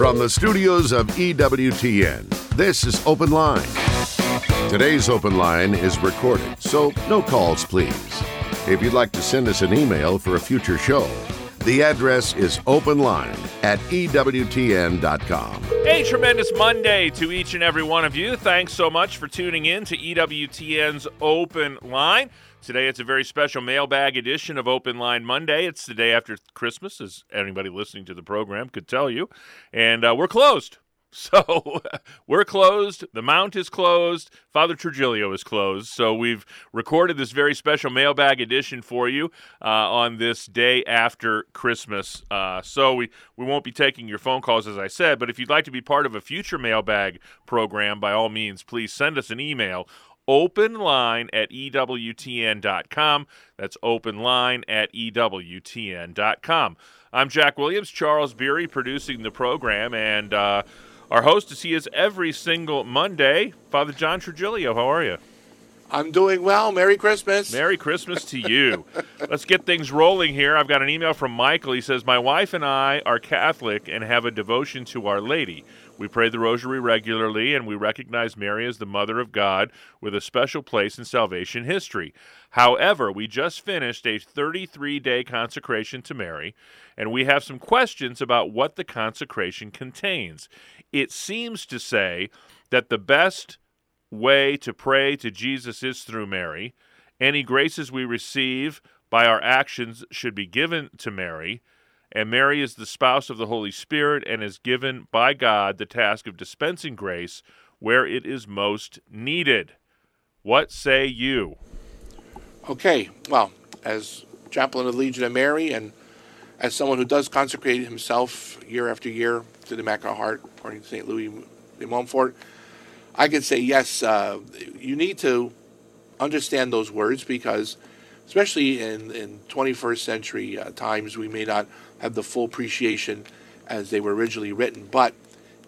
From the studios of EWTN, this is Open Line. Today's Open Line is recorded, so no calls, please. If you'd like to send us an email for a future show, the address is openline at EWTN.com. A tremendous Monday to each and every one of you. Thanks so much for tuning in to EWTN's Open Line. Today it's a very special mailbag edition of Open Line Monday. It's the day after Christmas, as anybody listening to the program could tell you. And uh, we're closed. So we're closed. The Mount is closed. Father Trigilio is closed. So we've recorded this very special mailbag edition for you uh, on this day after Christmas. Uh, so we, we won't be taking your phone calls, as I said. But if you'd like to be part of a future mailbag program, by all means, please send us an email openline at EWTN.com. That's openline at EWTN.com. I'm Jack Williams, Charles Beery producing the program, and uh, our host is he is every single Monday. Father John Trigilio, how are you? I'm doing well. Merry Christmas. Merry Christmas to you. Let's get things rolling here. I've got an email from Michael. He says, My wife and I are Catholic and have a devotion to Our Lady. We pray the rosary regularly, and we recognize Mary as the Mother of God with a special place in salvation history. However, we just finished a 33 day consecration to Mary, and we have some questions about what the consecration contains. It seems to say that the best way to pray to Jesus is through Mary. Any graces we receive by our actions should be given to Mary and Mary is the spouse of the Holy Spirit and is given by God the task of dispensing grace where it is most needed. What say you? Okay, well, as chaplain of the Legion of Mary and as someone who does consecrate himself year after year to the Immaculate Heart, according to St. Louis de Montfort, I could say yes, uh, you need to understand those words because, especially in, in 21st century uh, times, we may not have the full appreciation as they were originally written. But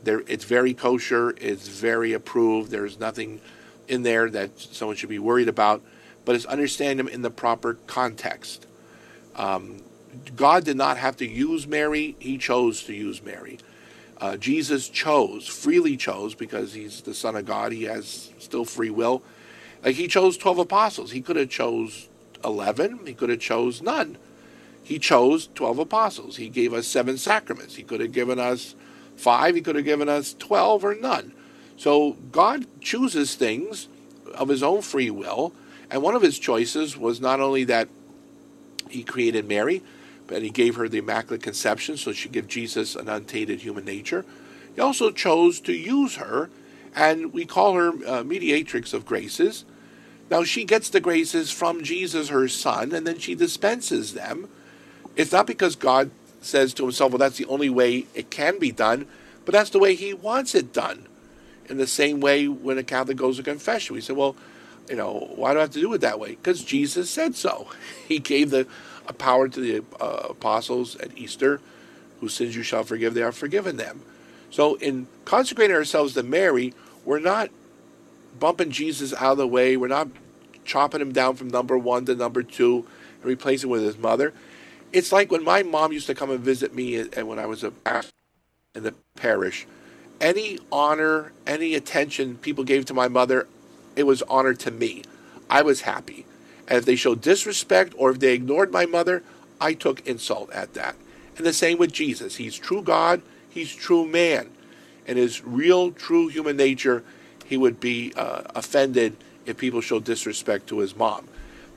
it's very kosher. It's very approved. There's nothing in there that someone should be worried about. But it's understand them in the proper context. Um, God did not have to use Mary. He chose to use Mary. Uh, Jesus chose, freely chose, because he's the Son of God. He has still free will. Like he chose 12 apostles. He could have chose 11. He could have chose none. He chose 12 apostles. He gave us seven sacraments. He could have given us five, he could have given us 12 or none. So God chooses things of his own free will. And one of his choices was not only that he created Mary, but he gave her the Immaculate Conception so she give Jesus an untainted human nature. He also chose to use her, and we call her uh, mediatrix of graces. Now she gets the graces from Jesus, her son, and then she dispenses them it's not because God says to himself, well, that's the only way it can be done, but that's the way he wants it done. In the same way, when a Catholic goes to confession, we say, well, you know, why do I have to do it that way? Because Jesus said so. He gave the power to the uh, apostles at Easter, whose sins you shall forgive, they are forgiven them. So, in consecrating ourselves to Mary, we're not bumping Jesus out of the way. We're not chopping him down from number one to number two and replacing him with his mother. It's like when my mom used to come and visit me, and when I was a pastor in the parish, any honor, any attention people gave to my mother, it was honor to me. I was happy. And if they showed disrespect or if they ignored my mother, I took insult at that. And the same with Jesus. He's true God, he's true man. And his real, true human nature, he would be uh, offended if people showed disrespect to his mom.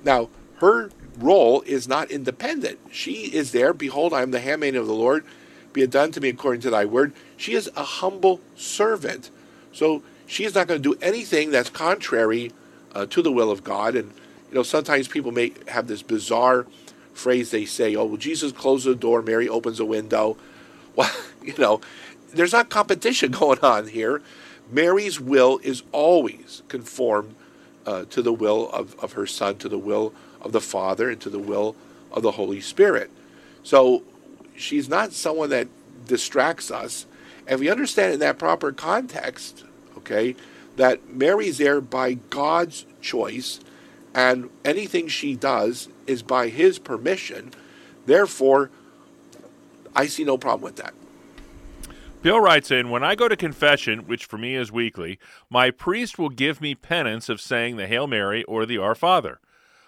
Now, her role is not independent. She is there. Behold, I am the handmaid of the Lord. Be it done to me according to thy word. She is a humble servant. So she is not going to do anything that's contrary uh, to the will of God. And, you know, sometimes people may have this bizarre phrase they say, oh, well, Jesus closes the door, Mary opens a window. Well, you know, there's not competition going on here. Mary's will is always conformed uh, to the will of, of her son, to the will of the Father and to the will of the Holy Spirit. So she's not someone that distracts us. And we understand in that proper context, okay, that Mary's there by God's choice, and anything she does is by His permission. Therefore, I see no problem with that. Bill writes in When I go to confession, which for me is weekly, my priest will give me penance of saying the Hail Mary or the Our Father.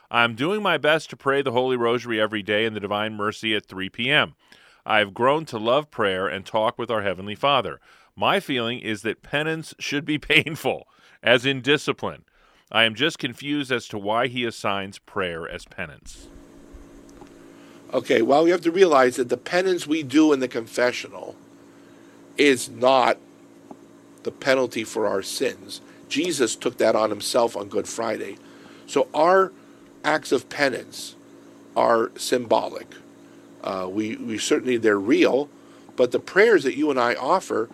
I'm doing my best to pray the Holy Rosary every day and the Divine Mercy at 3 p.m. I have grown to love prayer and talk with our Heavenly Father. My feeling is that penance should be painful, as in discipline. I am just confused as to why he assigns prayer as penance. Okay, well, we have to realize that the penance we do in the confessional is not the penalty for our sins. Jesus took that on himself on Good Friday. So our acts of penance are symbolic. Uh, we, we certainly, they're real, but the prayers that you and I offer,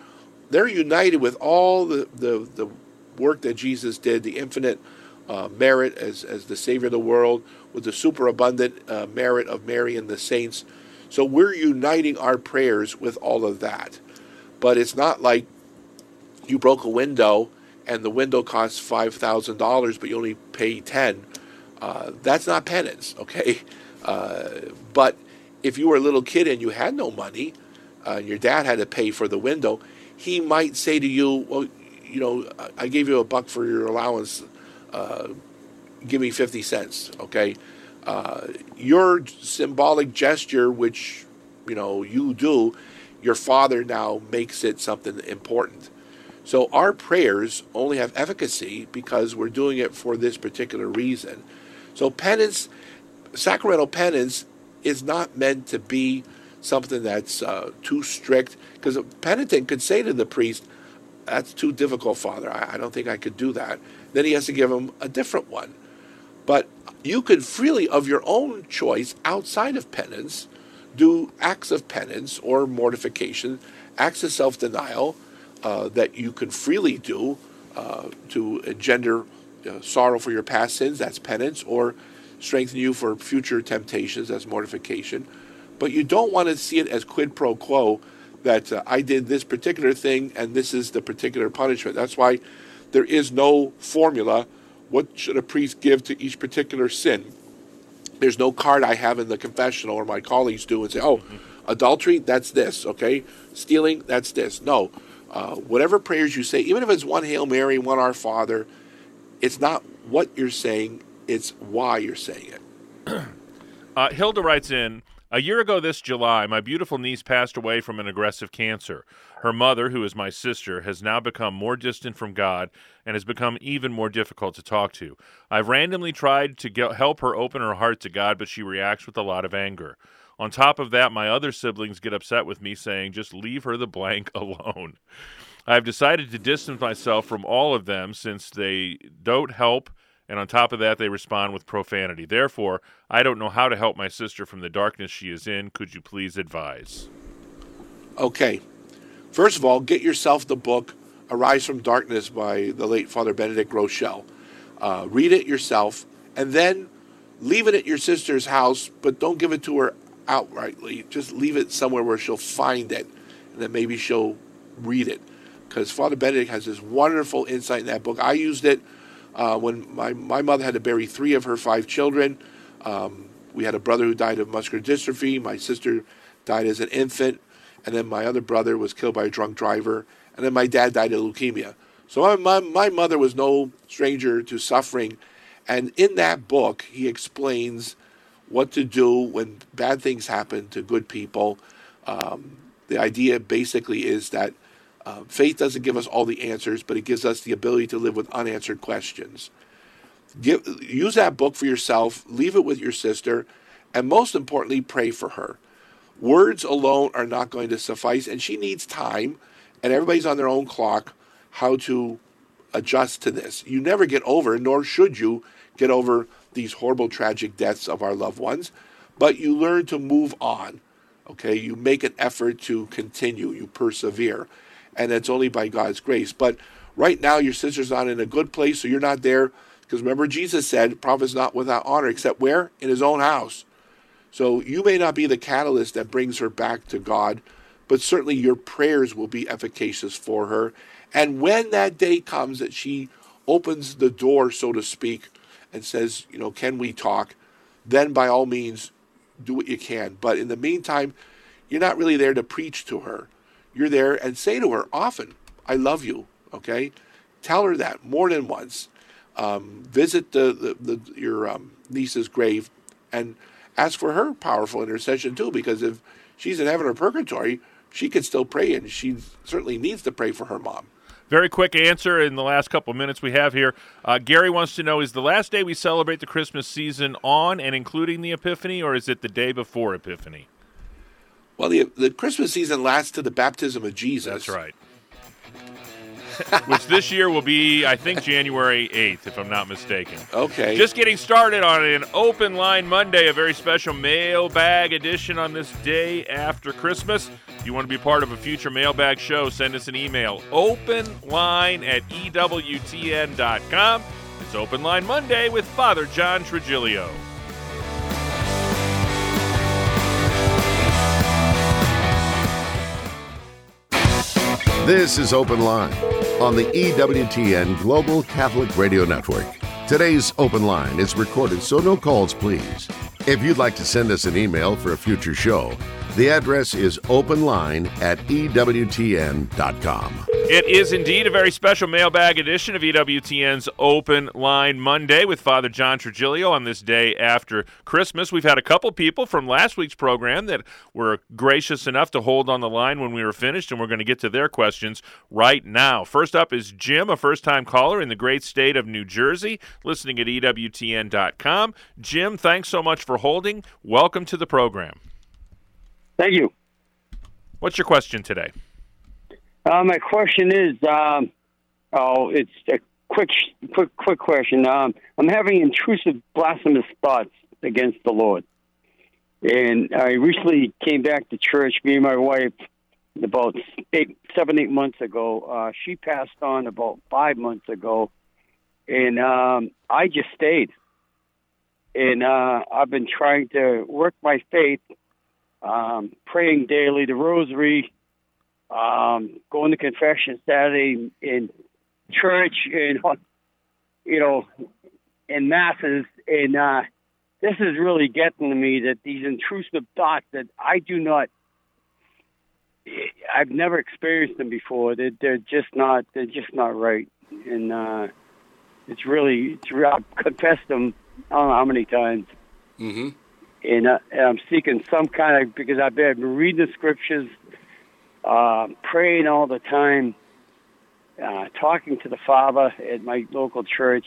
they're united with all the, the, the work that Jesus did, the infinite uh, merit as, as the Savior of the world, with the superabundant uh, merit of Mary and the saints. So we're uniting our prayers with all of that. But it's not like you broke a window and the window costs $5,000, but you only pay 10 uh, That's not penance, okay? Uh, but if you were a little kid and you had no money, uh, and your dad had to pay for the window, he might say to you, well, you know, I gave you a buck for your allowance. Uh, give me 50 cents, okay? Uh, your symbolic gesture, which, you know, you do, your father now makes it something important. So our prayers only have efficacy because we're doing it for this particular reason. So penance, sacramental penance, is not meant to be something that's uh, too strict because a penitent could say to the priest, that's too difficult, Father. I, I don't think I could do that. Then he has to give him a different one. But you could freely, of your own choice, outside of penance, do acts of penance or mortification, acts of self denial uh, that you can freely do uh, to engender uh, sorrow for your past sins, that's penance, or strengthen you for future temptations, that's mortification. But you don't want to see it as quid pro quo that uh, I did this particular thing and this is the particular punishment. That's why there is no formula. What should a priest give to each particular sin? There's no card I have in the confessional or my colleagues do and say, oh, adultery, that's this, okay? Stealing, that's this. No. Uh, whatever prayers you say, even if it's one Hail Mary, one Our Father, it's not what you're saying, it's why you're saying it. uh, Hilda writes in, a year ago this July, my beautiful niece passed away from an aggressive cancer. Her mother, who is my sister, has now become more distant from God and has become even more difficult to talk to. I've randomly tried to get, help her open her heart to God, but she reacts with a lot of anger. On top of that, my other siblings get upset with me, saying, just leave her the blank alone. I've decided to distance myself from all of them since they don't help and on top of that, they respond with profanity. Therefore, I don't know how to help my sister from the darkness she is in. Could you please advise? Okay. First of all, get yourself the book Arise from Darkness by the late Father Benedict Groeschel. Uh, read it yourself, and then leave it at your sister's house, but don't give it to her outrightly. Just leave it somewhere where she'll find it, and then maybe she'll read it. Because Father Benedict has this wonderful insight in that book. I used it uh, when my, my mother had to bury three of her five children, um, we had a brother who died of muscular dystrophy. My sister died as an infant. And then my other brother was killed by a drunk driver. And then my dad died of leukemia. So my, my, my mother was no stranger to suffering. And in that book, he explains what to do when bad things happen to good people. Um, the idea basically is that uh, faith doesn't give us all the answers, but it gives us the ability to live with unanswered questions. Give, use that book for yourself, leave it with your sister, and most importantly, pray for her. Words alone are not going to suffice, and she needs time, and everybody's on their own clock how to adjust to this. You never get over, nor should you get over these horrible, tragic deaths of our loved ones, but you learn to move on. Okay, you make an effort to continue, you persevere and it's only by God's grace. But right now, your sister's not in a good place, so you're not there. Because remember, Jesus said, prophet's not without honor, except where? In his own house. So you may not be the catalyst that brings her back to God, but certainly your prayers will be efficacious for her. And when that day comes that she opens the door, so to speak, and says, you know, can we talk? Then by all means, do what you can. But in the meantime, you're not really there to preach to her you're there and say to her often, I love you, okay? Tell her that more than once. Um, visit the, the, the your um, niece's grave and ask for her powerful intercession too, because if she's in heaven or purgatory, she can still pray, and she certainly needs to pray for her mom. Very quick answer in the last couple of minutes we have here. Uh, Gary wants to know Is the last day we celebrate the Christmas season on and including the Epiphany, or is it the day before Epiphany? Well, the, the Christmas season lasts to the baptism of Jesus. That's right. Which this year will be, I think, January 8th, if I'm not mistaken. Okay. Just getting started on an open line Monday, a very special mailbag edition on this day after Christmas. If you want to be part of a future mailbag show, send us an email openline at EWTN.com. It's Open Line Monday with Father John Trigilio. This is Open Line on the EWTN Global Catholic Radio Network. Today's Open Line is recorded, so no calls, please. If you'd like to send us an email for a future show, the address is openline at EWTN.com. It is indeed a very special mailbag edition of EWTN's Open Line Monday with Father John Trigilio on this day after Christmas. We've had a couple people from last week's program that were gracious enough to hold on the line when we were finished, and we're going to get to their questions right now. First up is Jim, a first time caller in the great state of New Jersey, listening at EWTN.com. Jim, thanks so much for holding. Welcome to the program. Thank you. What's your question today? Uh, my question is, um, oh, it's a quick, quick, quick question. Um, I'm having intrusive, blasphemous thoughts against the Lord, and I recently came back to church. Me and my wife, about eight, seven, eight months ago. Uh, she passed on about five months ago, and um, I just stayed. And uh, I've been trying to work my faith um, praying daily, the rosary, um, going to confession Saturday in church, and you know, in masses, and uh, this is really getting to me that these intrusive thoughts that I do not. I've never experienced them before. They're, they're just not. They're just not right, and uh, it's really. It's, I've confessed them. I don't know how many times. Mm-hmm and, uh, and I'm seeking some kind of because I've been reading the scriptures, uh, praying all the time, uh, talking to the Father at my local church,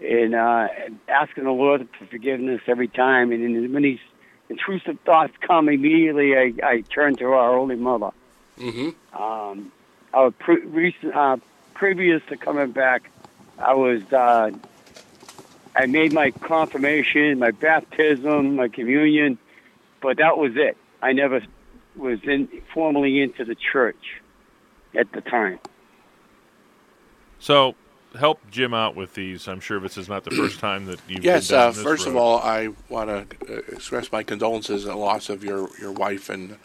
and uh, asking the Lord for forgiveness every time. And when these intrusive thoughts come, immediately I, I turn to our Holy Mother. Mm-hmm. Um, I was pre- recent, uh, previous to coming back, I was uh, I made my confirmation, my baptism, my communion, but that was it. I never was in formally into the church at the time. So, help Jim out with these. I'm sure this is not the first time that you've yes. Been down uh, first road. of all, I want to uh, express my condolences at the loss of your your wife, and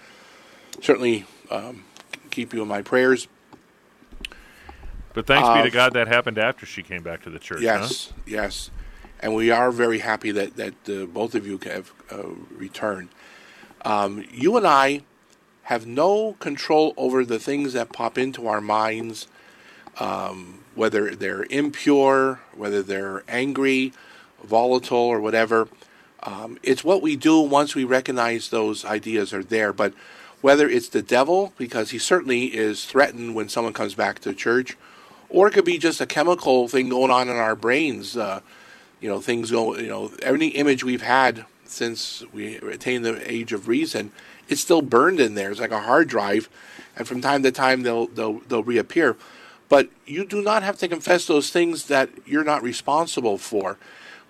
certainly um, keep you in my prayers. But thanks be Uh, to God that happened after she came back to the church. Yes, yes, and we are very happy that that uh, both of you have uh, returned. Um, you and I have no control over the things that pop into our minds, um, whether they're impure, whether they're angry, volatile, or whatever. Um, it's what we do once we recognize those ideas are there. But whether it's the devil, because he certainly is threatened when someone comes back to church, or it could be just a chemical thing going on in our brains. Uh, you know, things go. You know, any image we've had since we attained the age of reason, it's still burned in there. It's like a hard drive, and from time to time they'll they'll they'll reappear. But you do not have to confess those things that you're not responsible for.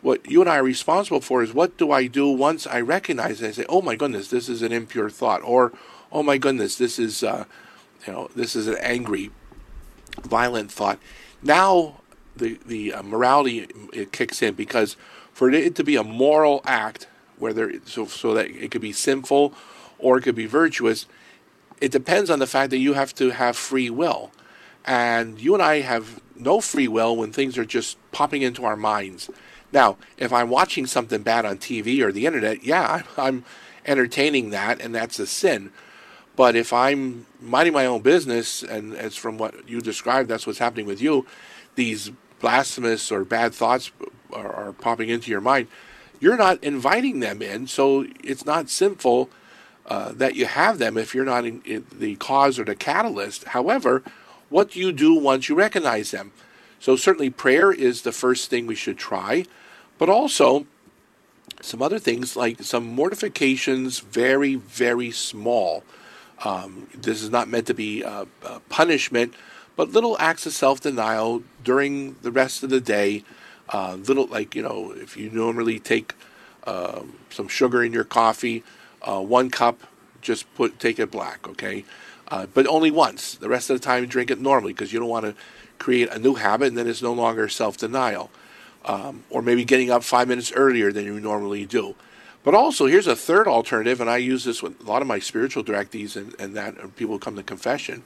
What you and I are responsible for is what do I do once I recognize it and say, "Oh my goodness, this is an impure thought," or "Oh my goodness, this is uh, you know this is an angry, violent thought." Now the the uh, morality it kicks in because for it to be a moral act, whether so so that it could be sinful or it could be virtuous, it depends on the fact that you have to have free will, and you and I have no free will when things are just popping into our minds. Now, if I'm watching something bad on TV or the internet, yeah, I'm, entertaining that, and that's a sin. But if I'm minding my own business, and as from what you described, that's what's happening with you, these blasphemous or bad thoughts are, are popping into your mind. You're not inviting them in, so it's not sinful uh, that you have them if you're not in, in the cause or the catalyst. However, what do you do once you recognize them? So certainly prayer is the first thing we should try, but also some other things like some mortifications, very very small. Um, this is not meant to be a, punishment, but little acts of self-denial during the rest of the day. Uh, little like you know, if you normally take uh, some sugar in your coffee, uh, one cup, just put take it black, okay? Uh, but only once. The rest of the time, drink it normally because you don't want to create a new habit and then it's no longer self denial. Um, or maybe getting up five minutes earlier than you normally do. But also, here's a third alternative, and I use this with a lot of my spiritual directees and, and that and people come to confession.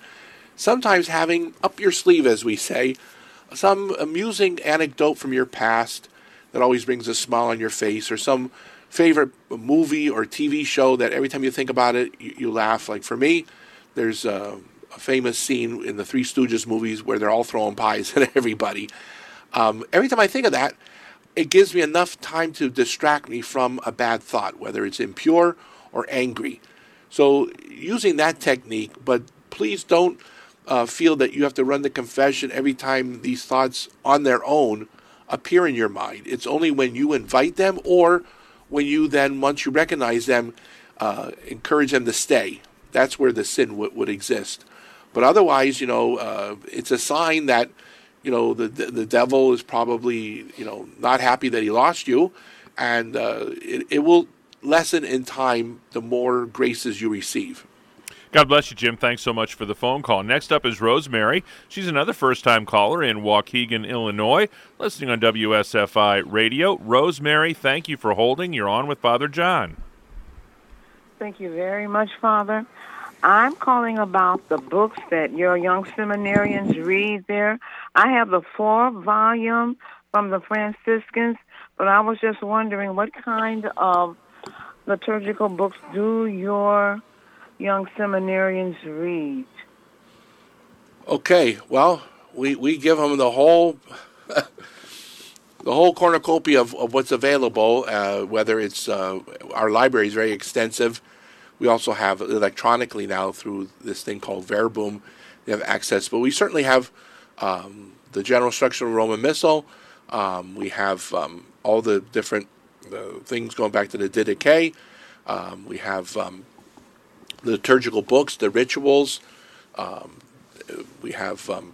Sometimes having up your sleeve, as we say, some amusing anecdote from your past that always brings a smile on your face, or some favorite movie or TV show that every time you think about it, you, you laugh. Like for me, there's a, a, famous scene in the Three Stooges movies where they're all throwing pies at everybody. Um, every time I think of that, it gives me enough time to distract me from a bad thought, whether it's impure or angry. So, using that technique, but please don't uh, feel that you have to run the confession every time these thoughts on their own appear in your mind. It's only when you invite them or when you then, once you recognize them, uh, encourage them to stay. That's where the sin w- would exist. But otherwise, you know, uh, it's a sign that you know the, the, the devil is probably you know not happy that he lost you, and uh, it, it will lessen in time the more graces you receive. God bless you, Jim. Thanks so much for the phone call. Next up is Rosemary. She's another first time caller in Waukegan, Illinois, listening on WSFI radio. Rosemary, thank you for holding. You're on with Father John. Thank you very much, Father. I'm calling about the books that your young seminarians read there. I have the four volume from the Franciscans, but I was just wondering what kind of liturgical books do your young seminarians read? Okay, well, we, we give them the whole the whole cornucopia of, of what's available. Uh, whether it's uh, our library is very extensive. We also have electronically now through this thing called Verbum. They have access, but we certainly have um, the general structure of Roman Missal. Um, we have um, all the different uh, things going back to the Didache. Um, we have um, liturgical books, the rituals. Um, we have um,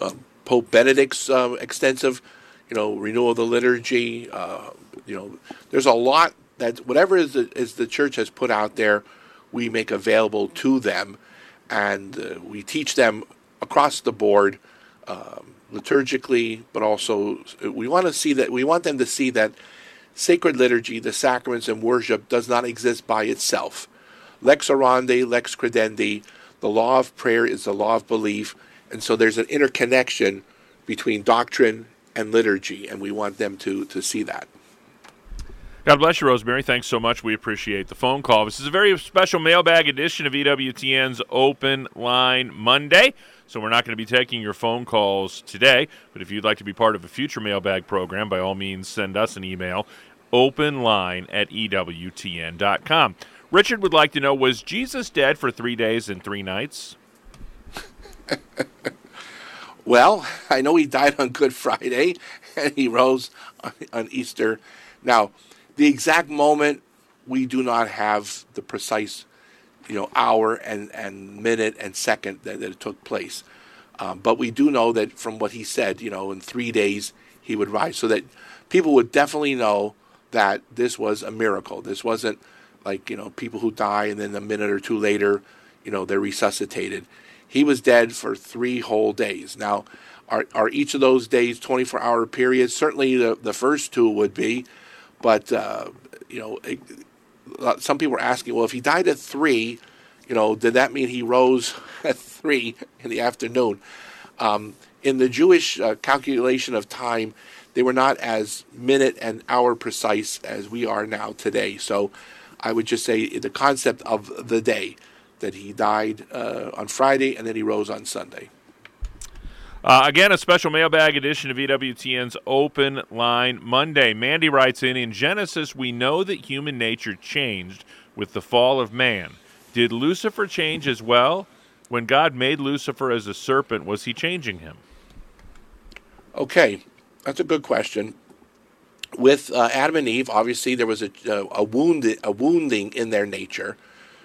uh, Pope Benedict's uh, extensive, you know, renewal of the liturgy. Uh, you know, there's a lot that whatever is the, is the church has put out there, we make available to them, and uh, we teach them across the board. Um, liturgically, but also we want to see that we want them to see that sacred liturgy, the sacraments and worship, does not exist by itself lex orandi, lex credendi. The law of prayer is the law of belief. And so there's an interconnection between doctrine and liturgy, and we want them to, to see that. God bless you, Rosemary. Thanks so much. We appreciate the phone call. This is a very special mailbag edition of EWTN's Open Line Monday. So we're not going to be taking your phone calls today, but if you'd like to be part of a future mailbag program, by all means send us an email, openline at EWTN.com. Richard would like to know Was Jesus dead for three days and three nights? well, I know he died on Good Friday and he rose on, on Easter. Now, the exact moment, we do not have the precise you know, hour and, and minute and second that, that it took place. Um, but we do know that from what he said, you know, in three days he would rise, so that people would definitely know that this was a miracle. This wasn't like you know people who die and then a minute or two later, you know they're resuscitated. He was dead for three whole days. Now, are are each of those days 24 hour periods? Certainly, the the first two would be, but uh, you know, it, some people are asking, well, if he died at three, you know, did that mean he rose at three in the afternoon? Um, in the Jewish uh, calculation of time, they were not as minute and hour precise as we are now today. So I would just say the concept of the day. that he died uh, on Friday and then he rose on Sunday. Uh, again, a special mailbag edition of EWTN's Open Line Monday. Mandy writes in In Genesis, we know that human nature changed with the fall of man. Did Lucifer change as well? When God made Lucifer as a serpent, was he changing him? Okay, that's a good question. With uh, Adam and Eve, obviously there was a, a, wound, a wounding in their nature.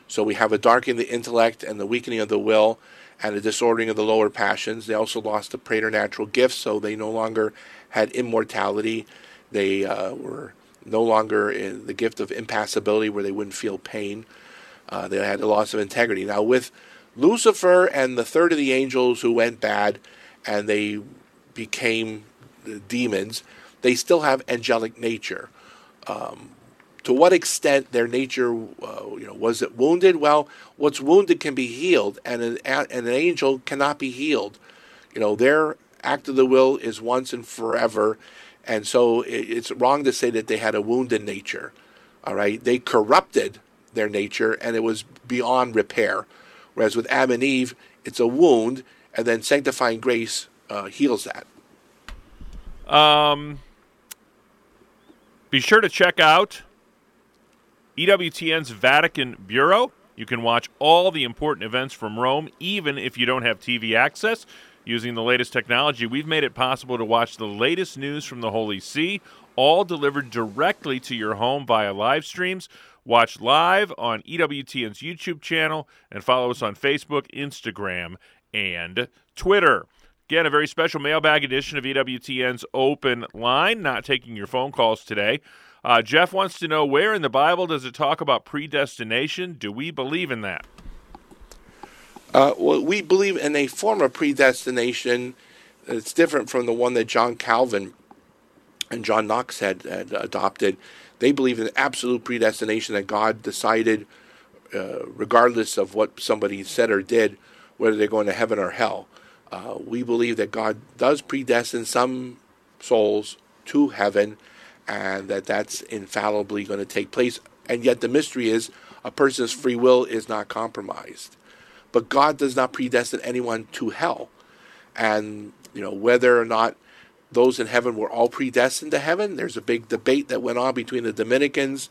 So we have a darkening of the intellect and the weakening of the will and a disordering of the lower passions. They also lost the preternatural gifts, so they no longer had immortality. They uh, were no longer in the gift of impassibility where they wouldn't feel pain. Uh, they had a loss of integrity. Now, with Lucifer and the third of the angels who went bad and they became demons, they still have angelic nature. Um, to what extent their nature, uh, you know, was it wounded? Well, what's wounded can be healed, and an, and an angel cannot be healed. You know, their act of the will is once and forever, and so it, it's wrong to say that they had a wounded nature. All right, they corrupted their nature, and it was beyond repair. Whereas with Adam and Eve, it's a wound, and then sanctifying grace uh, heals that. Um, be sure to check out EWTN's Vatican Bureau. You can watch all the important events from Rome, even if you don't have TV access. Using the latest technology, we've made it possible to watch the latest news from the Holy See, all delivered directly to your home via live streams. Watch live on EWTN's YouTube channel and follow us on Facebook, Instagram, and Twitter. Again, a very special mailbag edition of EWTN's Open Line. Not taking your phone calls today. Uh, Jeff wants to know where in the Bible does it talk about predestination? Do we believe in that? Uh, well, we believe in a form of predestination that's different from the one that John Calvin and John Knox had, had adopted. They believe in absolute predestination that God decided, uh, regardless of what somebody said or did, whether they're going to heaven or hell. Uh, we believe that God does predestine some souls to heaven and that that's infallibly going to take place. And yet the mystery is a person's free will is not compromised. But God does not predestine anyone to hell. And, you know, whether or not those in heaven were all predestined to heaven, there's a big debate that went on between the Dominicans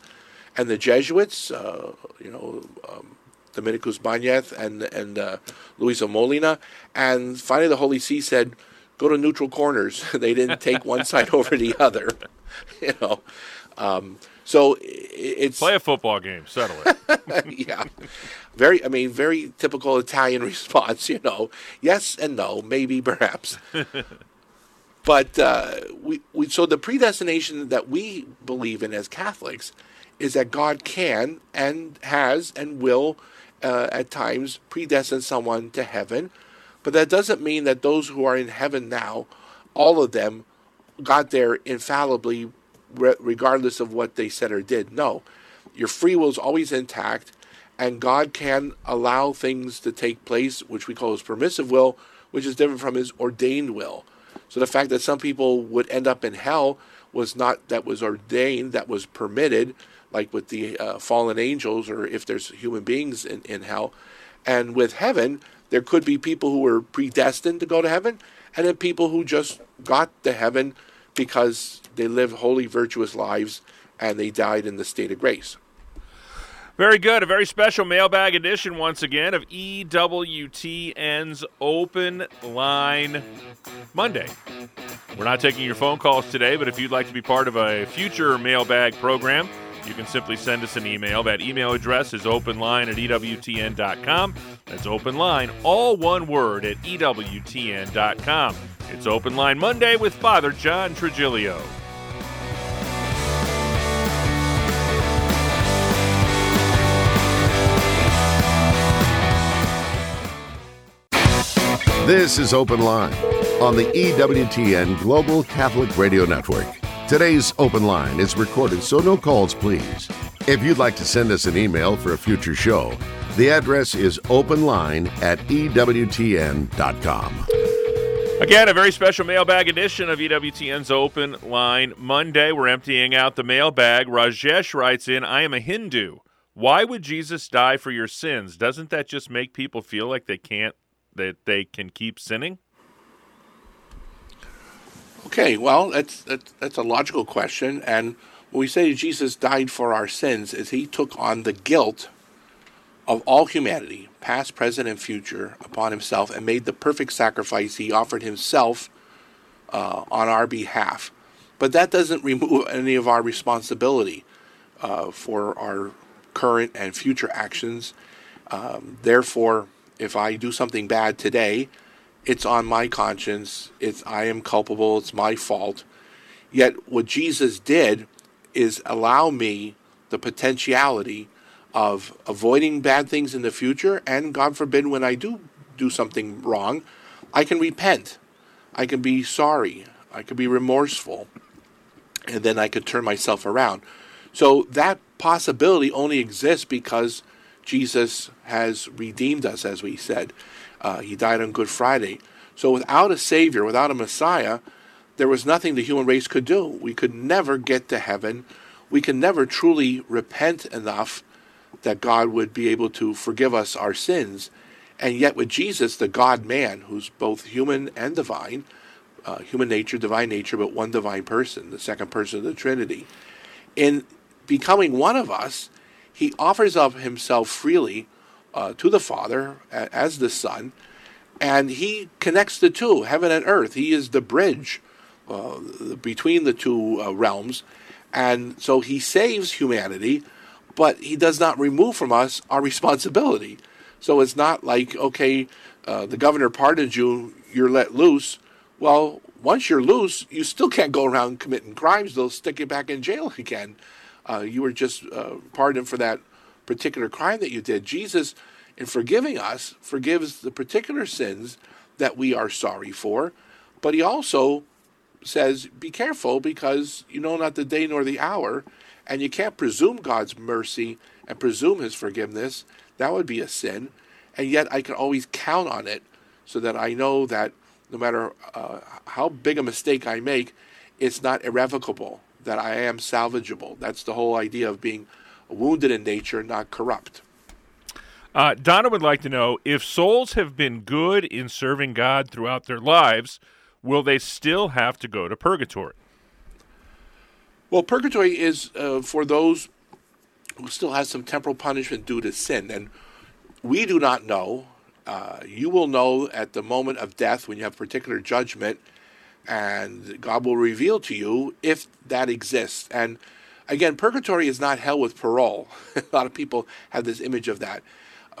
and the Jesuits, uh, you know, um, Dominicus Banez and, and uh, Luisa Molina. And finally, the Holy See said, go to neutral corners. they didn't take one side over the other. you know. Um, so it's play a football game, settle it. yeah, very. I mean, very typical Italian response. You know, yes and no, maybe, perhaps. but uh, we, we so the predestination that we believe in as Catholics is that God can and has and will uh, at times predestine someone to heaven, but that doesn't mean that those who are in heaven now, all of them got there infallibly, re- regardless of what they said or did. No, your free will is always intact, and God can allow things to take place, which we call His permissive will, which is different from His ordained will. So the fact that some people would end up in hell was not that was ordained, that was permitted, like with the uh, fallen angels, or if there's human beings in, in hell. And with heaven, there could be people who were predestined to go to heaven, and then people who just got to heaven because they lived holy, virtuous lives and they died in the state of grace. Very good. A very special mailbag edition, once again, of EWTN's Open Line Monday. We're not taking your phone calls today, but if you'd like to be part of a future mailbag program, you can simply send us an email. That email address is openline at EWTN.com. That's openline, all one word, at EWTN.com. It's Open Line Monday with Father John Trigilio. This is Open Line on the EWTN Global Catholic Radio Network. Today's Open Line is recorded, so no calls, please. If you'd like to send us an email for a future show, the address is openline at EWTN.com. Again, a very special mailbag edition of EWTN's Open Line Monday. We're emptying out the mailbag. Rajesh writes in I am a Hindu. Why would Jesus die for your sins? Doesn't that just make people feel like they can't that they can keep sinning? Okay, well, that's, that's that's a logical question, and when we say Jesus died for our sins, is he took on the guilt of all humanity, past, present, and future, upon himself, and made the perfect sacrifice. He offered himself uh, on our behalf, but that doesn't remove any of our responsibility uh, for our current and future actions. Um, therefore, if I do something bad today, it's on my conscience. It's I am culpable. It's my fault. Yet what Jesus did is allow me the potentiality of avoiding bad things in the future, and God forbid when I do do something wrong, I can repent. I can be sorry. I can be remorseful, and then I could turn myself around. So that possibility only exists because Jesus has redeemed us, as we said. Uh, he died on Good Friday. So without a Savior, without a Messiah, there was nothing the human race could do. We could never get to heaven. We can never truly repent enough that God would be able to forgive us our sins. And yet, with Jesus, the God man, who's both human and divine, uh, human nature, divine nature, but one divine person, the second person of the Trinity, in becoming one of us, he offers up himself freely uh, to the Father as the Son, and he connects the two, heaven and earth. He is the bridge uh, between the two uh, realms, and so he saves humanity, but he does not remove from us our responsibility. So it's not like okay, uh, the governor pardoned you, you're let loose. Well, once you're loose, you still can't go around committing crimes. They'll stick you back in jail again. Uh, you were just uh, pardoned for that particular crime that you did. Jesus, in forgiving us, forgives the particular sins that we are sorry for, but he also says, Be careful because you know not the day nor the hour, and you can't presume God's mercy and presume his forgiveness. That would be a sin. And yet I can always count on it so that I know that no matter uh, how big a mistake I make, it's not irrevocable, that I am salvageable. That's the whole idea of being wounded in nature, not corrupt. Uh, Donna would like to know if souls have been good in serving God throughout their lives, will they still have to go to purgatory? Well, purgatory is uh, for those who still has some temporal punishment due to sin, and we do not know. Uh, you will know at the moment of death when you have particular judgment, and God will reveal to you if that exists. And again, purgatory is not hell with parole. a lot of people have this image of that.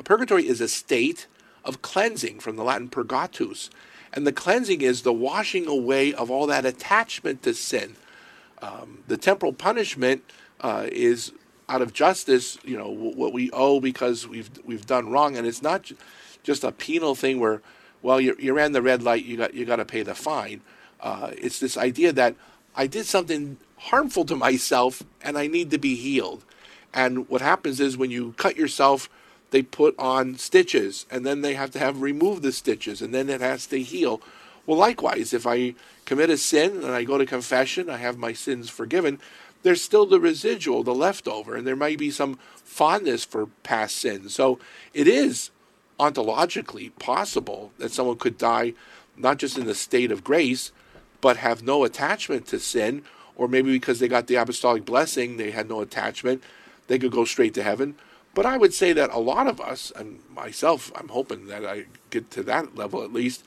Purgatory is a state of cleansing from the Latin purgatus. And the cleansing is the washing away of all that attachment to sin. Um, the temporal punishment uh, is out of justice, you know, what we owe because we've we've done wrong, and it's not just a penal thing where, well, you, you ran the red light, you got you got to pay the fine. Uh, it's this idea that I did something harmful to myself and I need to be healed. And what happens is when you cut yourself, they put on stitches and then they have to have remove the stitches and then it has to heal. Well, likewise, if I commit a sin and I go to confession, I have my sins forgiven, there's still the residual, the leftover, and there might be some fondness for past sins. So it is ontologically possible that someone could die not just in the state of grace, but have no attachment to sin, or maybe because they got the apostolic blessing, they had no attachment, they could go straight to heaven. But I would say that a lot of us, and myself, I'm hoping that I get to that level at least,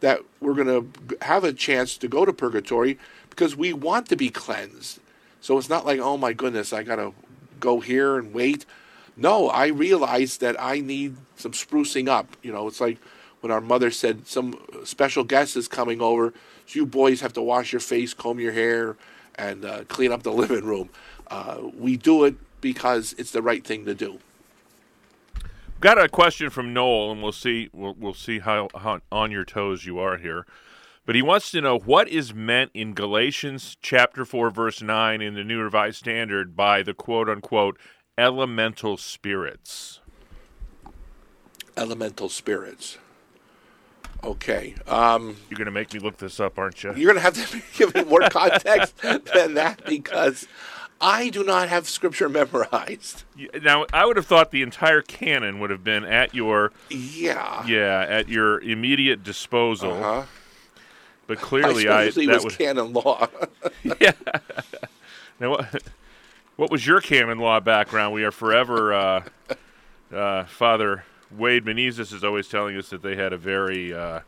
that we're going to have a chance to go to purgatory because we want to be cleansed. So it's not like, oh my goodness, I got to go here and wait. No, I realize that I need some sprucing up. You know, it's like when our mother said some special guest is coming over, so you boys have to wash your face, comb your hair, and uh, clean up the living room. Uh, we do it because it's the right thing to do. Got a question from Noel, and we'll see we'll, we'll see how, how on your toes you are here. But he wants to know what is meant in Galatians chapter 4 verse 9 in the New Revised Standard by the quote unquote elemental spirits. Elemental spirits. Okay. Um, you're going to make me look this up, aren't you? You're going to have to give me more context than that because I do not have scripture memorized. Now, I would have thought the entire canon would have been at your Yeah. yeah at your immediate disposal. Uh-huh. But clearly, I I, that was would canon law. yeah. now, what, what was your canon law background? We are forever. Uh, uh, Father Wade Menezes is always telling us that they had a very, uh,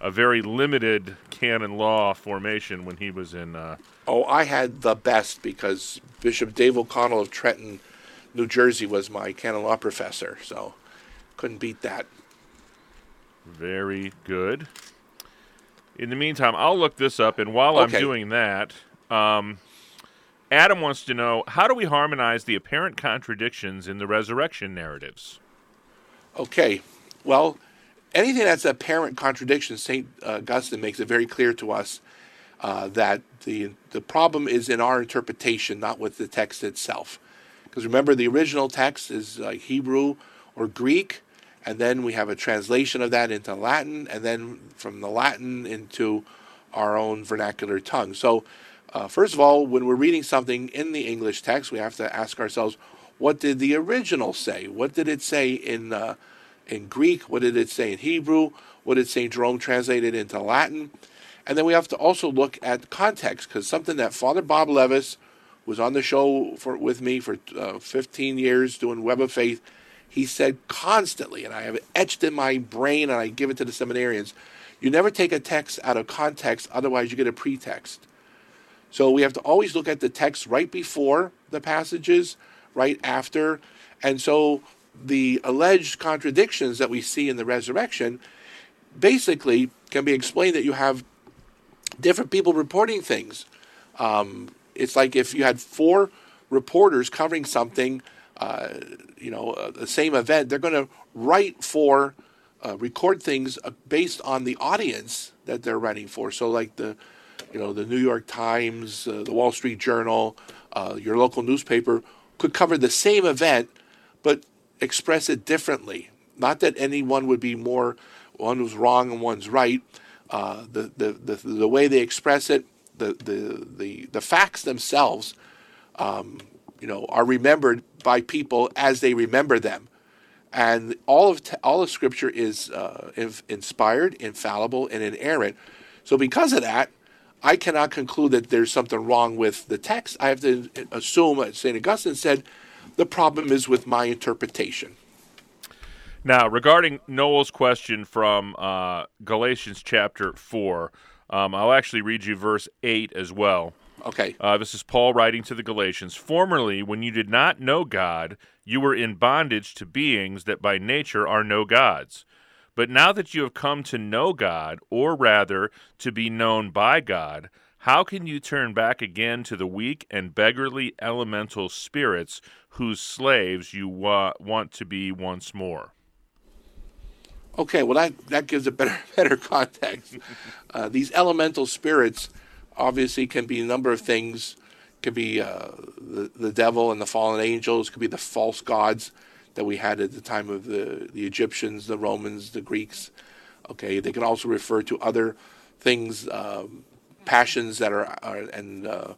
a very limited canon law formation when he was in. Uh, oh, I had the best because Bishop Dave O'Connell of Trenton, New Jersey, was my canon law professor. So couldn't beat that. very good. In the meantime, I'll look this up, and while Okay. I'm doing that, um, Adam wants to know how do we harmonize the apparent contradictions in the resurrection narratives? Okay. Well, anything that's apparent contradiction, St. Augustine makes it very clear to us uh, that the, the problem is in our interpretation, not with the text itself. Because remember, the original text is uh, Hebrew or Greek, and then we have a translation of that into Latin, and then from the Latin into our own vernacular tongue. So, uh, first of all, when we're reading something in the English text, we have to ask ourselves, what did the original say? What did it say in uh, in Greek? What did it say in Hebrew? What did St. Jerome translate it into Latin? And then we have to also look at context, because something that Father Bob Levis was on the show for with me for uh, 15 years doing Web of Faith. He said constantly, and I have it etched in my brain, and I give it to the seminarians. You never take a text out of context, otherwise you get a pretext. So we have to always look at the text right before the passages, right after. And so the alleged contradictions that we see in the resurrection basically can be explained that you have different people reporting things. Um, it's like if you had four reporters covering something, uh, you know, uh, the same event, they're going to write for, uh, record things uh, based on the audience that they're writing for. So, like the, you know, the New York Times, uh, the Wall Street Journal, uh, your local newspaper could cover the same event, but express it differently. Not that anyone would be more, one was wrong and one's right. Uh, the, the, the, the way they express it, the, the, the, the facts themselves, um, you know, are remembered by people as they remember them. And all of all of Scripture is uh, inf- inspired, infallible, and inerrant. So because of that, I cannot conclude that there's something wrong with the text. I have to assume, as St. Augustine said, the problem is with my interpretation. Now, regarding Noel's question from uh, Galatians chapter 4, um, I'll actually read you verse 8 as well. Okay. Uh, this is Paul writing to the Galatians. Formerly, when you did not know God, you were in bondage to beings that by nature are no gods. But now that you have come to know God, or rather, to be known by God, how can you turn back again to the weak and beggarly elemental spirits whose slaves you wa- want to be once more? Okay, well that that gives a better better context. Uh, these elemental spirits obviously can be a number of things. Could be uh, the the devil and the fallen angels. Could be the false gods that we had at the time of the the Egyptians, the Romans, the Greeks. Okay, they can also refer to other things, um, passions that are, are and uh,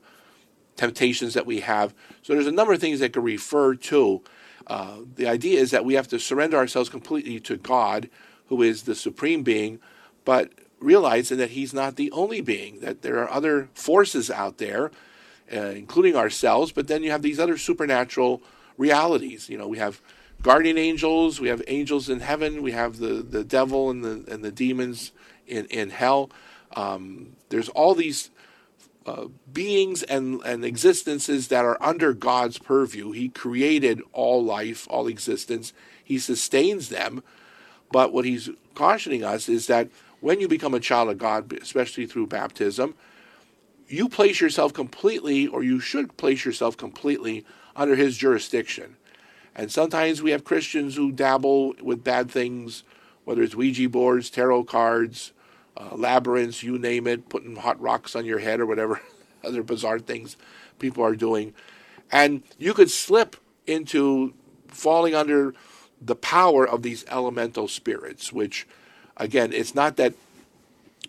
temptations that we have. So there's a number of things that can refer to. Uh, the idea is that we have to surrender ourselves completely to God, who is the supreme being, but realizing that He's not the only being, that there are other forces out there, uh, including ourselves, but then you have these other supernatural realities. You know, we have guardian angels, we have angels in heaven, we have the, the devil and the, and the demons in, in hell. Um, there's all these uh, beings and, and existences that are under God's purview. He created all life, all existence. He sustains them. But what he's cautioning us is that when you become a child of God, especially through baptism, you place yourself completely, or you should place yourself completely under his jurisdiction. And sometimes we have Christians who dabble with bad things, whether it's Ouija boards, tarot cards, uh, labyrinths, you name it, putting hot rocks on your head or whatever other bizarre things people are doing. And you could slip into falling under the power of these elemental spirits, which, again, it's not that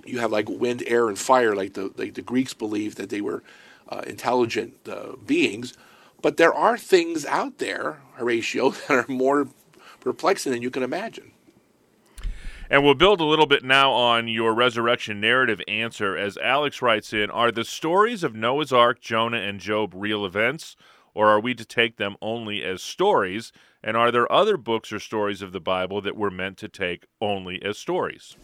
you have like wind, air, and fire, like the like the Greeks believed that they were uh, intelligent uh, beings. But there are things out there, Horatio, that are more perplexing than you can imagine. And we'll build a little bit now on your resurrection narrative answer. As Alex writes in, are the stories of Noah's Ark, Jonah, and Job real events, or are we to take them only as stories? And are there other books or stories of the Bible that we're meant to take only as stories?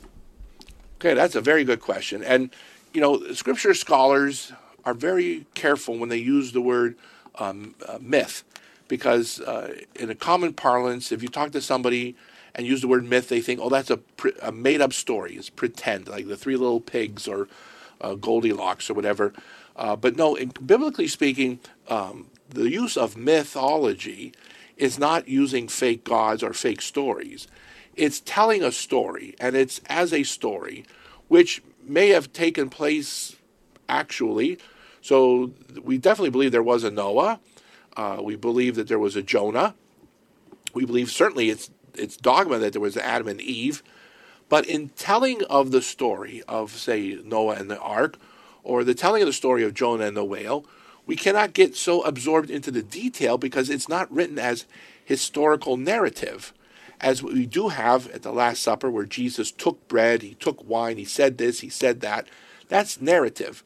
Okay, that's a very good question. And, you know, scripture scholars are very careful when they use the word um, uh, myth, because uh, in a common parlance, if you talk to somebody and use the word myth, they think, oh, that's a, pre- a made up story. It's pretend, like the Three Little Pigs or uh, Goldilocks or whatever. Uh, but no, in, biblically speaking, um, the use of mythology is not using fake gods or fake stories. It's telling a story, and it's as a story, which may have taken place actually. So we definitely believe there was a Noah. Uh, we believe that there was a Jonah. We believe certainly it's it's dogma that there was Adam and Eve. But in telling of the story of, say, Noah and the ark, or the telling of the story of Jonah and the whale, we cannot get so absorbed into the detail because it's not written as historical narrative, as we do have at the Last Supper, where Jesus took bread, he took wine, he said this, he said that. That's narrative.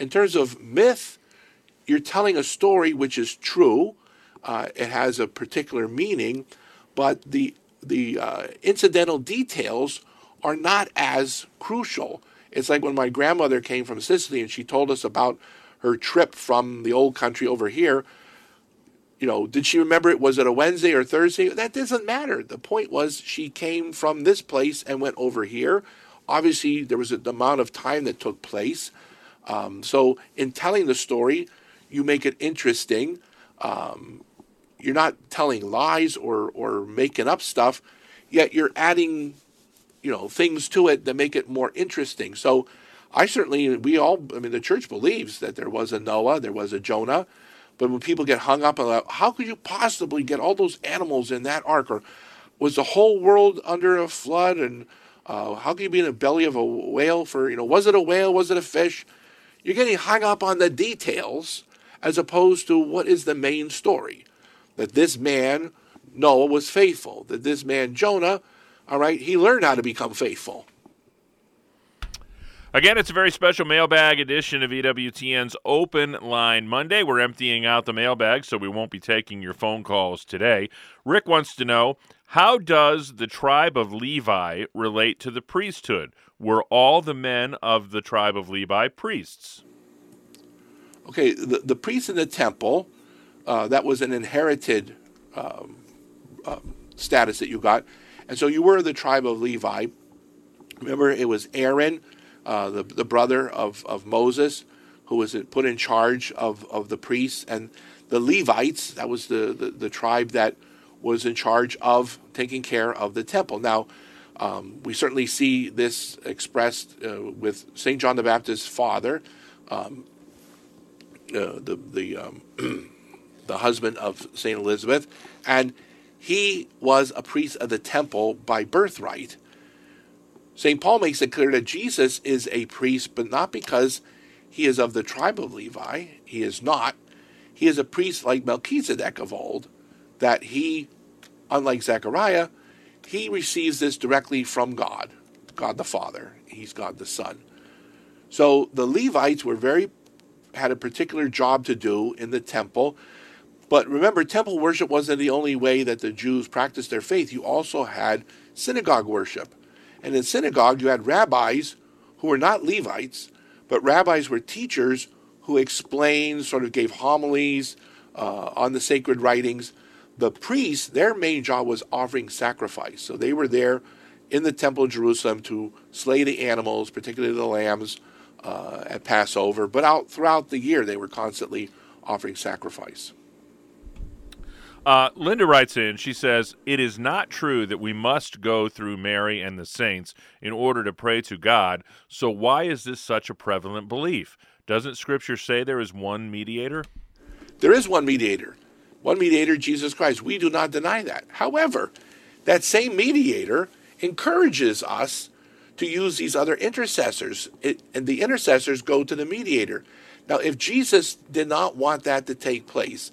In terms of myth, you're telling a story which is true, uh, it has a particular meaning, but the the uh, incidental details are not as crucial. It's like when my grandmother came from Sicily and she told us about her trip from the old country over here. You know, did she remember it? Was it a Wednesday or Thursday? That doesn't matter. The point was she came from this place and went over here. Obviously, there was an amount of time that took place. Um, so, in telling the story, you make it interesting. Um, you're not telling lies or or making up stuff, yet you're adding, you know, things to it that make it more interesting. So, I certainly we all I mean the church believes that there was a Noah, there was a Jonah, but when people get hung up on how could you possibly get all those animals in that ark, or was the whole world under a flood, and uh, how can you be in the belly of a whale for you know was it a whale, was it a fish? You're getting hung up on the details as opposed to what is the main story that this man, Noah, was faithful, that this man, Jonah, all right, he learned how to become faithful. Again, it's a very special mailbag edition of EWTN's Open Line Monday. We're emptying out the mailbag, so we won't be taking your phone calls today. Rick wants to know how does the tribe of Levi relate to the priesthood? Were all the men of the tribe of Levi priests? Okay, the, the priests in the temple uh, that was an inherited um, uh, status that you got. And so you were the tribe of Levi. Remember, it was Aaron, uh, the, the brother of, of Moses, who was put in charge of, of the priests. And the Levites, that was the, the, the tribe that was in charge of taking care of the temple. Now, um, we certainly see this expressed uh, with St. John the Baptist's father, um, uh, the, the um, the husband of St. Elizabeth, and he was a priest of the temple by birthright. St. Paul makes it clear that Jesus is a priest, but not because he is of the tribe of Levi. He is not. He is a priest like Melchizedek of old, that he, unlike Zechariah, he receives this directly from God, God the Father. He's God the Son. So the Levites were very had a particular job to do in the temple but remember, temple worship wasn't the only way that the Jews practiced their faith. You also had synagogue worship. And in synagogue, you had rabbis who were not Levites, but rabbis were teachers who explained, sort of gave homilies uh, on the sacred writings. The priests, their main job was offering sacrifice. So they were there in the temple of Jerusalem to slay the animals, particularly the lambs, uh, at Passover. But out throughout the year, they were constantly offering sacrifice. Uh, Linda writes in, she says, It is not true that we must go through Mary and the saints in order to pray to God. So why is this such a prevalent belief? Doesn't Scripture say there is one mediator? There is one mediator. One mediator, Jesus Christ. We do not deny that. However, that same mediator encourages us to use these other intercessors, it, and the intercessors go to the mediator. Now, if Jesus did not want that to take place,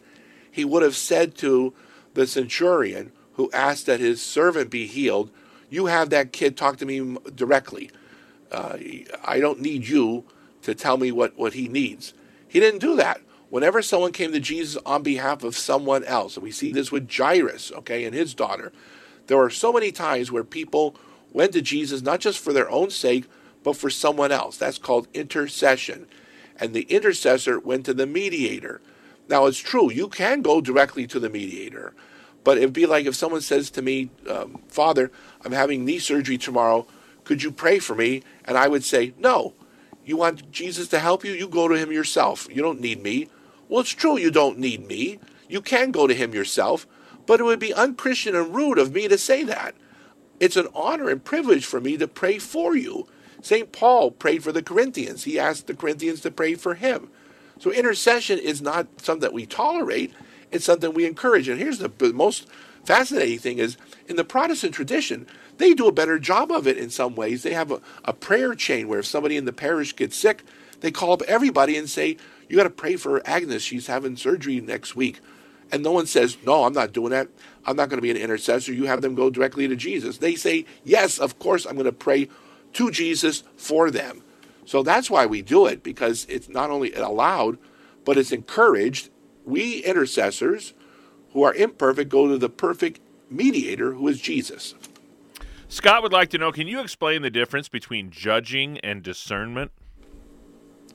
he would have said to the centurion who asked that his servant be healed, You have that kid talk to me directly. Uh, I don't need you to tell me what, what he needs. He didn't do that. Whenever someone came to Jesus on behalf of someone else, and we see this with Jairus, okay, and his daughter, there were so many times where people went to Jesus not just for their own sake, but for someone else. That's called intercession. And the intercessor went to the mediator. Now, it's true, you can go directly to the mediator. But it'd be like if someone says to me, um, Father, I'm having knee surgery tomorrow. Could you pray for me? And I would say, No. You want Jesus to help you? You go to him yourself. You don't need me. Well, it's true you don't need me. You can go to him yourself, but it would be unchristian and rude of me to say that. It's an honor and privilege for me to pray for you. St. Paul prayed for the Corinthians. He asked the Corinthians to pray for him. So intercession is not something that we tolerate, it's something we encourage. And here's the most fascinating thing is in the Protestant tradition, they do a better job of it in some ways. They have a, a prayer chain where if somebody in the parish gets sick, they call up everybody and say, You got to pray for Agnes. She's having surgery next week. And no one says, No, I'm not doing that. I'm not going to be an intercessor. You have them go directly to Jesus. They say, Yes, of course, I'm going to pray to Jesus for them. So that's why we do it, because it's not only allowed, but it's encouraged. We intercessors who are imperfect go to the perfect mediator who is Jesus. Scott would like to know can you explain the difference between judging and discernment?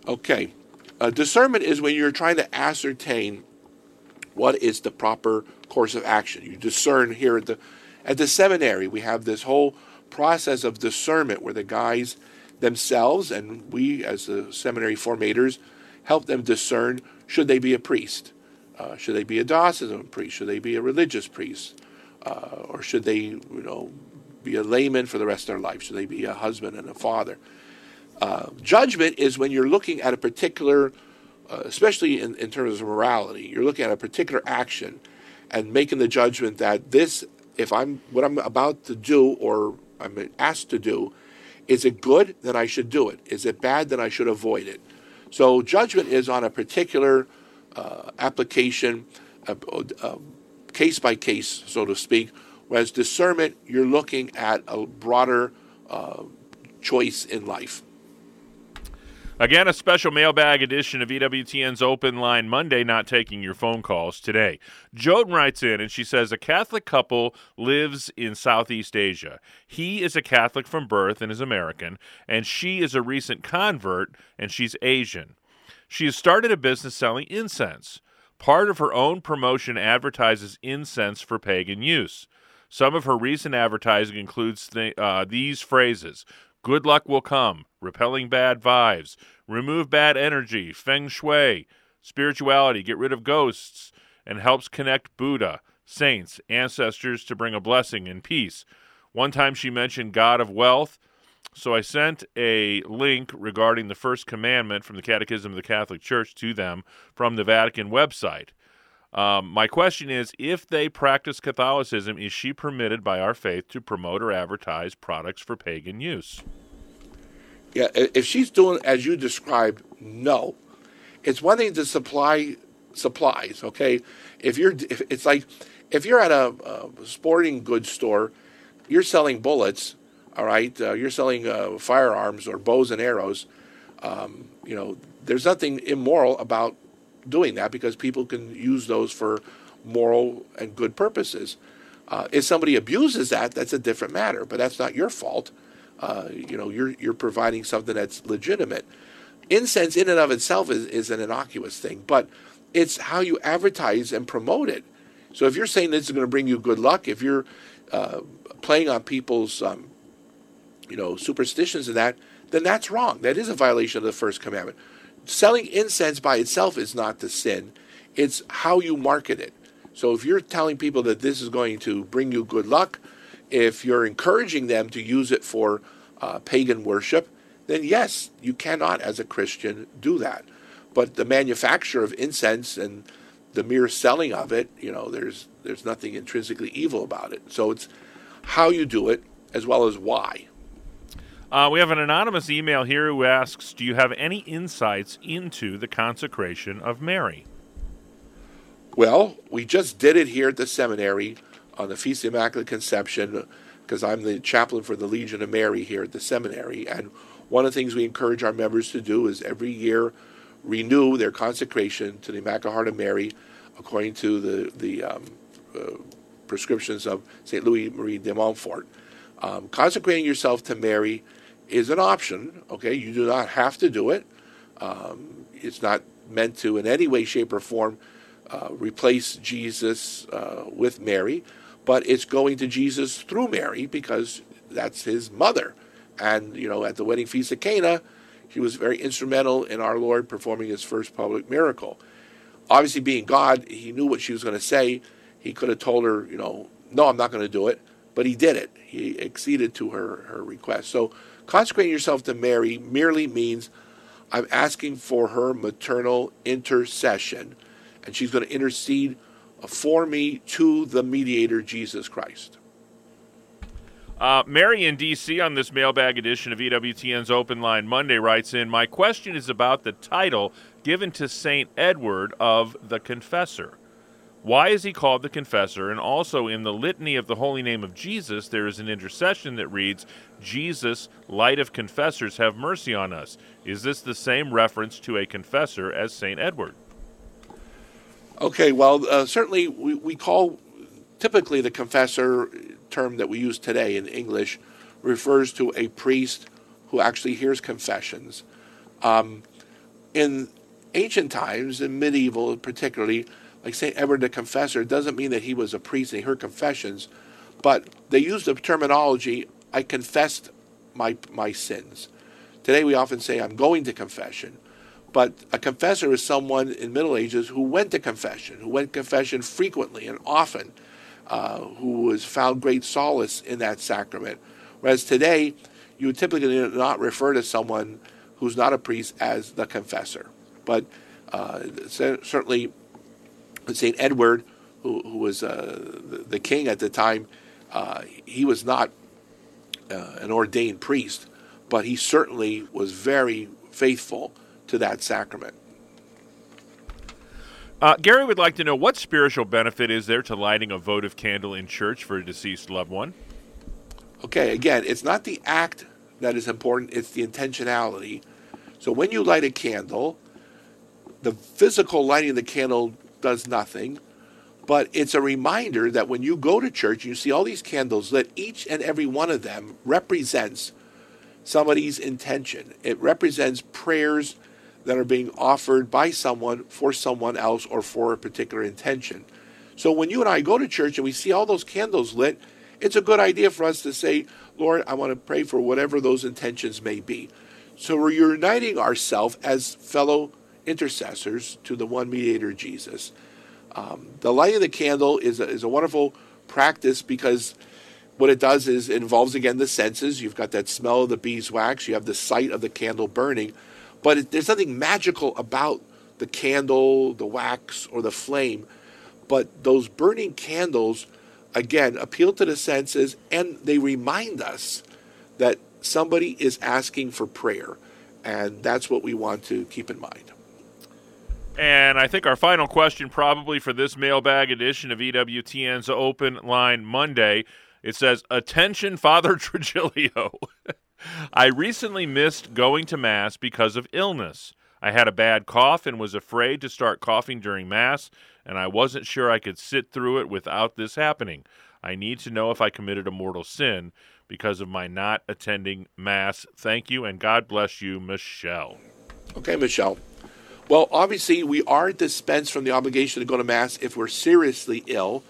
Okay. Uh, discernment is when you're trying to ascertain what is the proper course of action. You discern here at the at the seminary. We have this whole process of discernment where the guys themselves and we as the seminary formators help them discern should they be a priest, uh, should they be a diocesan priest, should they be a religious priest, uh, or should they you know be a layman for the rest of their life, should they be a husband and a father. Uh, judgment is when you're looking at a particular uh, especially in, in terms of morality, you're looking at a particular action and making the judgment that this, if I'm what I'm about to do or I'm asked to do, is it good? Then I should do it. Is it bad? Then I should avoid it. So judgment is on a particular uh, application, case by case, so to speak. Whereas discernment, you're looking at a broader uh, choice in life. Again, a special mailbag edition of EWTN's Open Line Monday, not taking your phone calls today. Joan writes in and she says a Catholic couple lives in Southeast Asia. He is a Catholic from birth and is American, and she is a recent convert and she's Asian. She has started a business selling incense. Part of her own promotion advertises incense for pagan use. Some of her recent advertising includes th- uh, these phrases Good luck will come, repelling bad vibes, remove bad energy, feng shui, spirituality, get rid of ghosts, and helps connect Buddha, saints, ancestors to bring a blessing and peace. One time she mentioned God of wealth, so I sent a link regarding the first commandment from the Catechism of the Catholic Church to them from the Vatican website. Um, my question is if they practice Catholicism, is she permitted by our faith to promote or advertise products for pagan use? Yeah, if she's doing as you described, no. It's one thing to supply supplies, okay? If you're, if, it's like if you're at a, a, sporting goods store, you're selling bullets, all right? Uh, you're selling uh, firearms or bows and arrows. Um, you know, there's nothing immoral about doing that because people can use those for moral and good purposes. Uh, if somebody abuses that, that's a different matter, but that's not your fault. Uh, you know, you're you're providing something that's legitimate. Incense, in and of itself, is, is an innocuous thing, but it's how you advertise and promote it. So if you're saying this is going to bring you good luck, if you're uh, playing on people's, um, you know, superstitions and that, then that's wrong. That is a violation of the first commandment selling incense by itself is not the sin, it's how you market it. So if you're telling people that this is going to bring you good luck, if you're encouraging them to use it for uh, pagan worship, then yes, you cannot, as a Christian, do that. But the manufacture of incense and the mere selling of it, you know, there's there's nothing intrinsically evil about it. So it's how you do it as well as why. Uh, we have an anonymous email here who asks Do you have any insights into the consecration of Mary? Well, we just did it here at the seminary on the Feast of Immaculate Conception because I'm the chaplain for the Legion of Mary here at the seminary. And one of the things we encourage our members to do is every year renew their consecration to the Immaculate Heart of Mary according to the, the um, uh, prescriptions of St. Louis Marie de Montfort. Um, consecrating yourself to Mary is an option, okay? You do not have to do it. Um, it's not meant to, in any way, shape, or form, uh, replace Jesus uh, with Mary, but it's going to Jesus through Mary because that's his mother. And, you know, at the wedding feast of Cana, he was very instrumental in our Lord performing his first public miracle. Obviously, being God, he knew what she was going to say. He could have told her, you know, no, I'm not going to do it, but he did it. He acceded to her, her request. So, consecrating yourself to Mary merely means I'm asking for her maternal intercession, and she's going to intercede for me to the mediator, Jesus Christ. Uh, Mary in D.C. on this mailbag edition of EWTN's Open Line Monday writes in My question is about the title given to St. Edward of the Confessor. Why is he called the Confessor? And also in the Litany of the Holy Name of Jesus, there is an intercession that reads, Jesus, light of confessors, have mercy on us. Is this the same reference to a confessor as St. Edward? Okay, well, uh, certainly we, we call typically the confessor term that we use today in English refers to a priest who actually hears confessions. Um, in ancient times, in medieval particularly, like St. Edward the Confessor, it doesn't mean that he was a priest he heard confessions, but they used the terminology, I confessed my, my sins. Today we often say, I'm going to confession. But a confessor is someone in Middle Ages who went to confession, who went to confession frequently and often, uh, who has found great solace in that sacrament. Whereas today, you typically not refer to someone who's not a priest as the confessor. But uh, certainly, St. Edward, who, who was uh, the, the, king at the time, uh, he was not uh, an ordained priest, but he certainly was very faithful to that sacrament. Uh, Gary would like to know what spiritual benefit is there to lighting a votive candle in church for a deceased loved one? Okay, again, it's not the act that is important, it's the intentionality. So when you light a candle, the physical lighting of the candle does nothing, but it's a reminder that when you go to church, you see all these candles lit, each and every one of them represents somebody's intention. It represents prayers that are being offered by someone for someone else or for a particular intention. So when you and I go to church and we see all those candles lit, it's a good idea for us to say, Lord, I want to pray for whatever those intentions may be. So we're uniting ourselves as fellow intercessors to the one mediator, Jesus. Um, the light of the candle is a, is a wonderful practice because what it does is it involves again the senses. You've got that smell of the beeswax, you have the sight of the candle burning, but it, there's nothing magical about the candle, the wax, or the flame. But those burning candles, again, appeal to the senses and they remind us that somebody is asking for prayer. And that's what we want to keep in mind. And I think our final question, probably for this mailbag edition of EWTN's Open Line Monday, it says, Attention, Father Trigilio. I recently missed going to Mass because of illness. I had a bad cough and was afraid to start coughing during Mass, and I wasn't sure I could sit through it without this happening. I need to know if I committed a mortal sin because of my not attending Mass. Thank you, and God bless you, Michelle. Okay, Michelle. Well, obviously, we are dispensed from the obligation to go to Mass if we're seriously ill.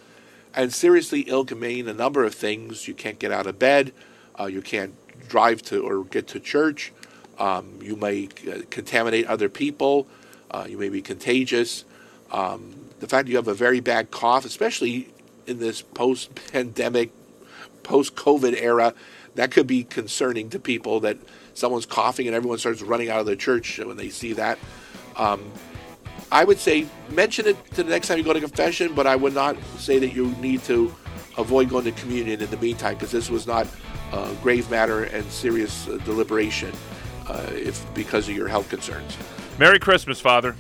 And seriously ill can mean a number of things. You can't get out of bed, uh, you can't drive to or get to church. Um, you may uh, contaminate other people. Uh, you may be contagious. Um, the fact you have a very bad cough, especially in this post pandemic, post COVID era, that could be concerning to people that someone's coughing and everyone starts running out of the church when they see that. Um, I would say mention it to the next time you go to confession, but I would not say that you need to avoid going to communion in the meantime because this was not uh, grave matter and serious uh, deliberation uh, if because of your health concerns. Merry Christmas, Father.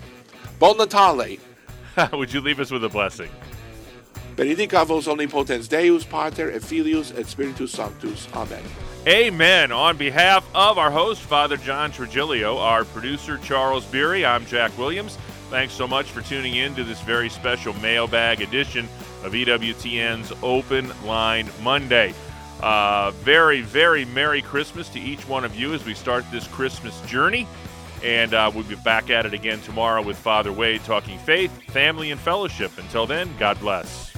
Bon Natale. Would you leave us with a blessing? Benedicat vos omnipotens Deus, Pater et Filius et Spiritus Sanctus. Amen. Amen. On behalf of our host, Father John Trigilio, our producer, Charles Beery, I'm Jack Williams. Thanks so much for tuning in to this very special mailbag edition of EWTN's Open Line Monday. Uh, very, very Merry Christmas to each one of you as we start this Christmas journey. And uh, we'll be back at it again tomorrow with Father Wade talking faith, family, and fellowship. Until then, God bless.